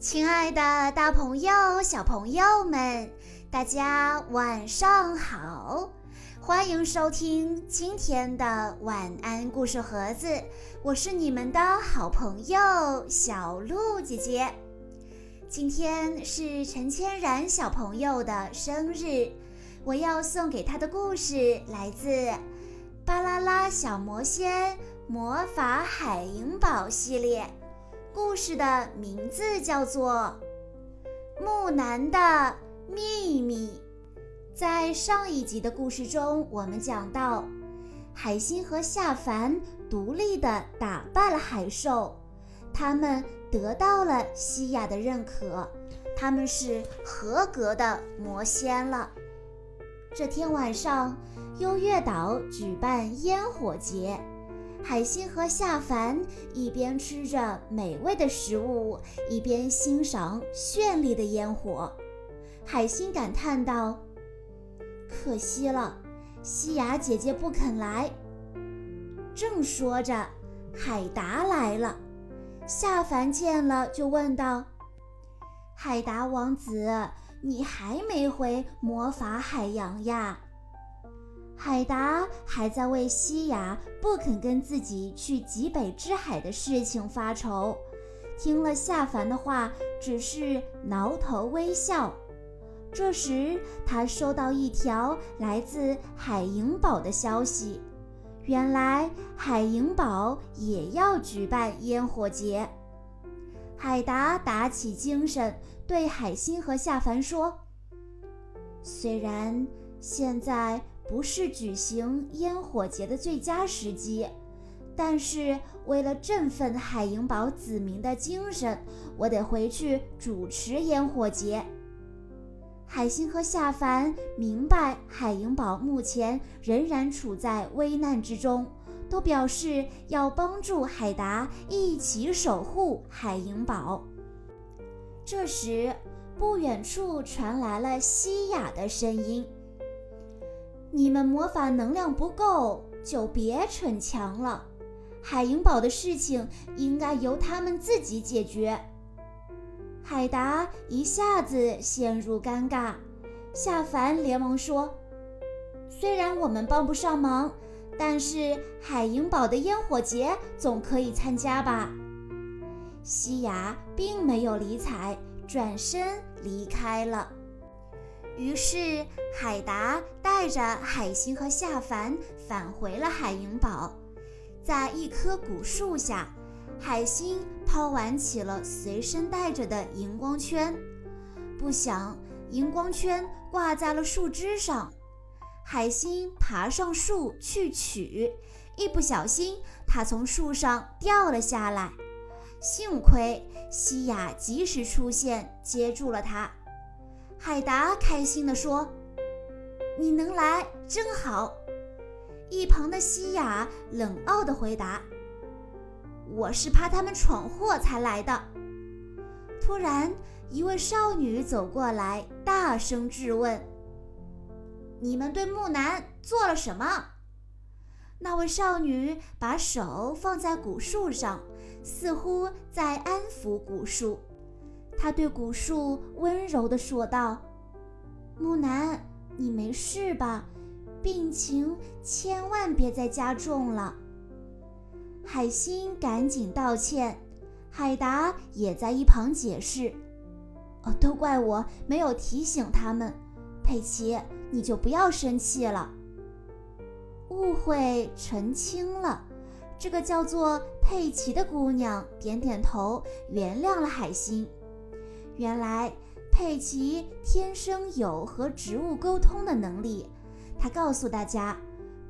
亲爱的，大朋友、小朋友们，大家晚上好！欢迎收听今天的晚安故事盒子，我是你们的好朋友小鹿姐姐。今天是陈千然小朋友的生日，我要送给他的故事来自《巴啦啦小魔仙魔法海银宝》系列。故事的名字叫做《木南的秘密》。在上一集的故事中，我们讲到海星和夏凡独立地打败了海兽，他们得到了西雅的认可，他们是合格的魔仙了。这天晚上，优越岛举办烟火节。海星和夏凡一边吃着美味的食物，一边欣赏绚丽的烟火。海星感叹道：“可惜了，西雅姐姐不肯来。”正说着，海达来了。夏凡见了，就问道：“海达王子，你还没回魔法海洋呀？”海达还在为西雅不肯跟自己去极北之海的事情发愁，听了夏凡的话，只是挠头微笑。这时，他收到一条来自海萤堡的消息，原来海萤堡也要举办烟火节。海达打起精神，对海星和夏凡说：“虽然现在……”不是举行烟火节的最佳时机，但是为了振奋海银堡子民的精神，我得回去主持烟火节。海星和夏凡明白海银堡目前仍然处在危难之中，都表示要帮助海达一起守护海银堡。这时，不远处传来了西雅的声音。你们魔法能量不够，就别逞强了。海银堡的事情应该由他们自己解决。海达一下子陷入尴尬，夏凡连忙说：“虽然我们帮不上忙，但是海银堡的烟火节总可以参加吧？”西雅并没有理睬，转身离开了。于是，海达带着海星和夏凡返回了海萤堡。在一棵古树下，海星抛玩起了随身带着的荧光圈，不想荧光圈挂在了树枝上。海星爬上树去取，一不小心，他从树上掉了下来。幸亏西雅及时出现，接住了他。海达开心地说：“你能来真好。”一旁的西雅冷傲地回答：“我是怕他们闯祸才来的。”突然，一位少女走过来，大声质问：“你们对木兰做了什么？”那位少女把手放在古树上，似乎在安抚古树。他对古树温柔地说道：“木南，你没事吧？病情千万别再加重了。”海星赶紧道歉，海达也在一旁解释：“哦，都怪我没有提醒他们。佩奇，你就不要生气了。误会澄清了。”这个叫做佩奇的姑娘点点头，原谅了海星。原来佩奇天生有和植物沟通的能力。他告诉大家，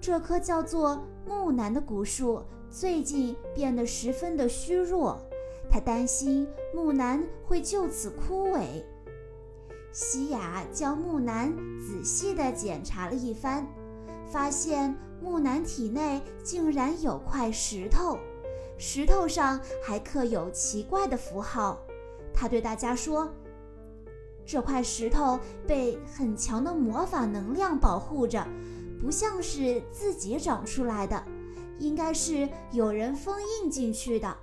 这棵叫做木楠的古树最近变得十分的虚弱，他担心木楠会就此枯萎。西雅将木楠仔细地检查了一番，发现木楠体内竟然有块石头，石头上还刻有奇怪的符号。他对大家说：“这块石头被很强的魔法能量保护着，不像是自己长出来的，应该是有人封印进去的。”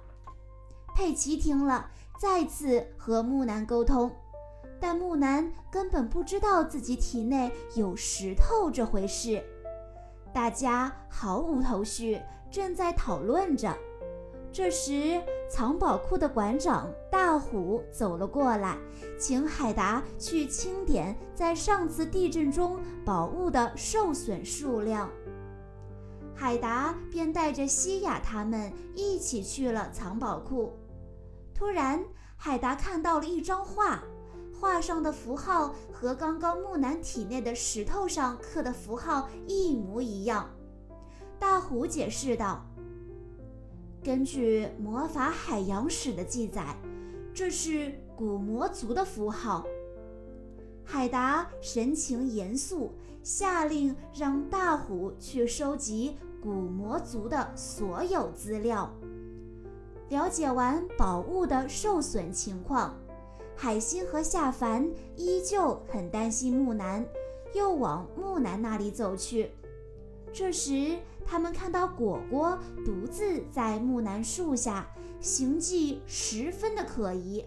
佩奇听了，再次和木南沟通，但木南根本不知道自己体内有石头这回事。大家毫无头绪，正在讨论着。这时，藏宝库的馆长大虎走了过来，请海达去清点在上次地震中宝物的受损数量。海达便带着西雅他们一起去了藏宝库。突然，海达看到了一张画，画上的符号和刚刚木南体内的石头上刻的符号一模一样。大虎解释道。根据魔法海洋史的记载，这是古魔族的符号。海达神情严肃，下令让大虎去收集古魔族的所有资料。了解完宝物的受损情况，海星和夏凡依旧很担心木南，又往木南那里走去。这时，他们看到果果独自在木南树下，行迹十分的可疑。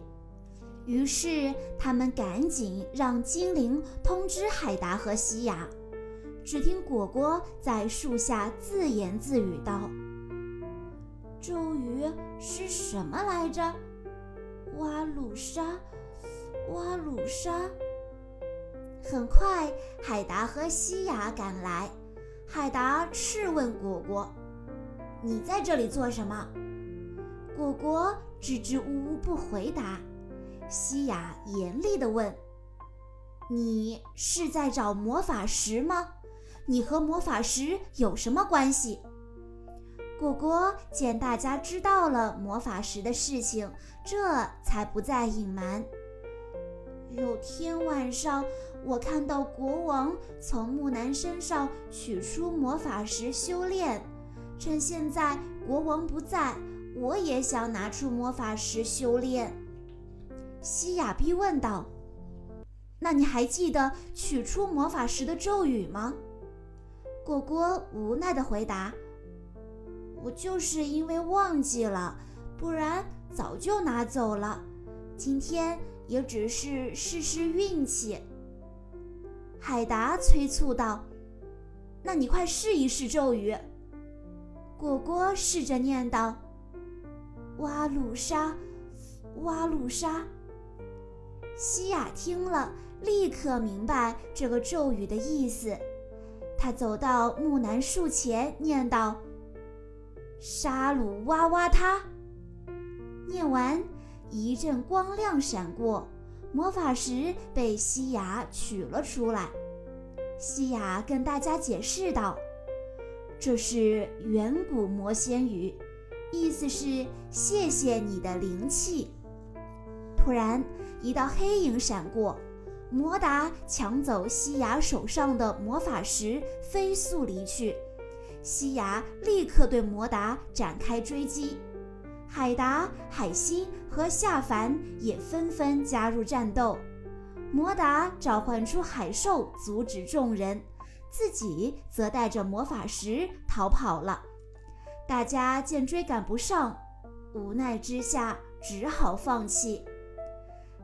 于是，他们赶紧让精灵通知海达和西雅。只听果果在树下自言自语道：“咒语是什么来着？瓦鲁沙，瓦鲁沙。”很快，海达和西雅赶来。海达斥问果果：“你在这里做什么？”果果支支吾吾不回答。西雅严厉地问：“你是在找魔法石吗？你和魔法石有什么关系？”果果见大家知道了魔法石的事情，这才不再隐瞒。有天晚上。我看到国王从木兰身上取出魔法石修炼，趁现在国王不在，我也想拿出魔法石修炼。西雅逼问道：“那你还记得取出魔法石的咒语吗？”果果无奈地回答：“我就是因为忘记了，不然早就拿走了。今天也只是试试运气。”海达催促道：“那你快试一试咒语。”果果试着念道：“哇鲁沙，哇鲁沙。”西雅听了，立刻明白这个咒语的意思。他走到木南树前，念道：“沙鲁哇哇他。”念完，一阵光亮闪过。魔法石被西雅取了出来，西雅跟大家解释道：“这是远古魔仙语，意思是谢谢你的灵气。”突然，一道黑影闪过，摩达抢走西雅手上的魔法石，飞速离去。西雅立刻对摩达展开追击。海达、海星和夏凡也纷纷加入战斗。摩达召唤出海兽，阻止众人，自己则带着魔法石逃跑了。大家见追赶不上，无奈之下只好放弃。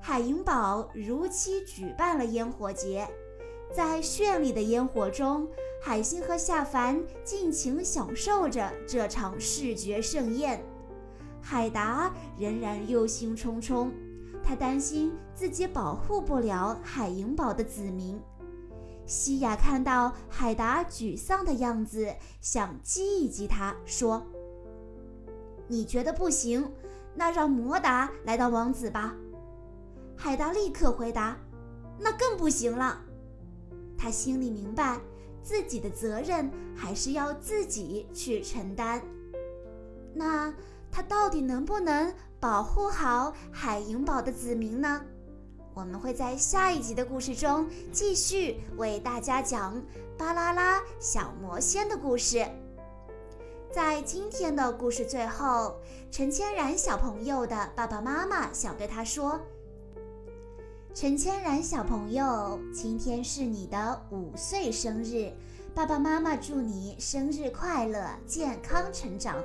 海银堡如期举办了烟火节，在绚丽的烟火中，海星和夏凡尽情享受着这场视觉盛宴。海达仍然忧心忡忡，他担心自己保护不了海银堡的子民。西雅看到海达沮丧的样子，想激一激他，说：“你觉得不行，那让摩达来当王子吧。”海达立刻回答：“那更不行了。”他心里明白，自己的责任还是要自己去承担。那。他到底能不能保护好海银堡的子民呢？我们会在下一集的故事中继续为大家讲巴啦啦小魔仙的故事。在今天的故事最后，陈千然小朋友的爸爸妈妈想对他说：“陈千然小朋友，今天是你的五岁生日，爸爸妈妈祝你生日快乐，健康成长。”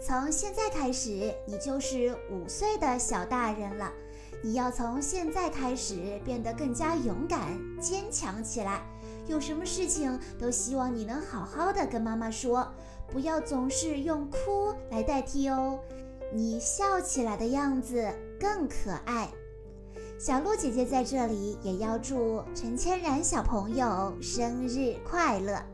从现在开始，你就是五岁的小大人了。你要从现在开始变得更加勇敢、坚强起来。有什么事情都希望你能好好的跟妈妈说，不要总是用哭来代替哦。你笑起来的样子更可爱。小鹿姐姐在这里也要祝陈千然小朋友生日快乐。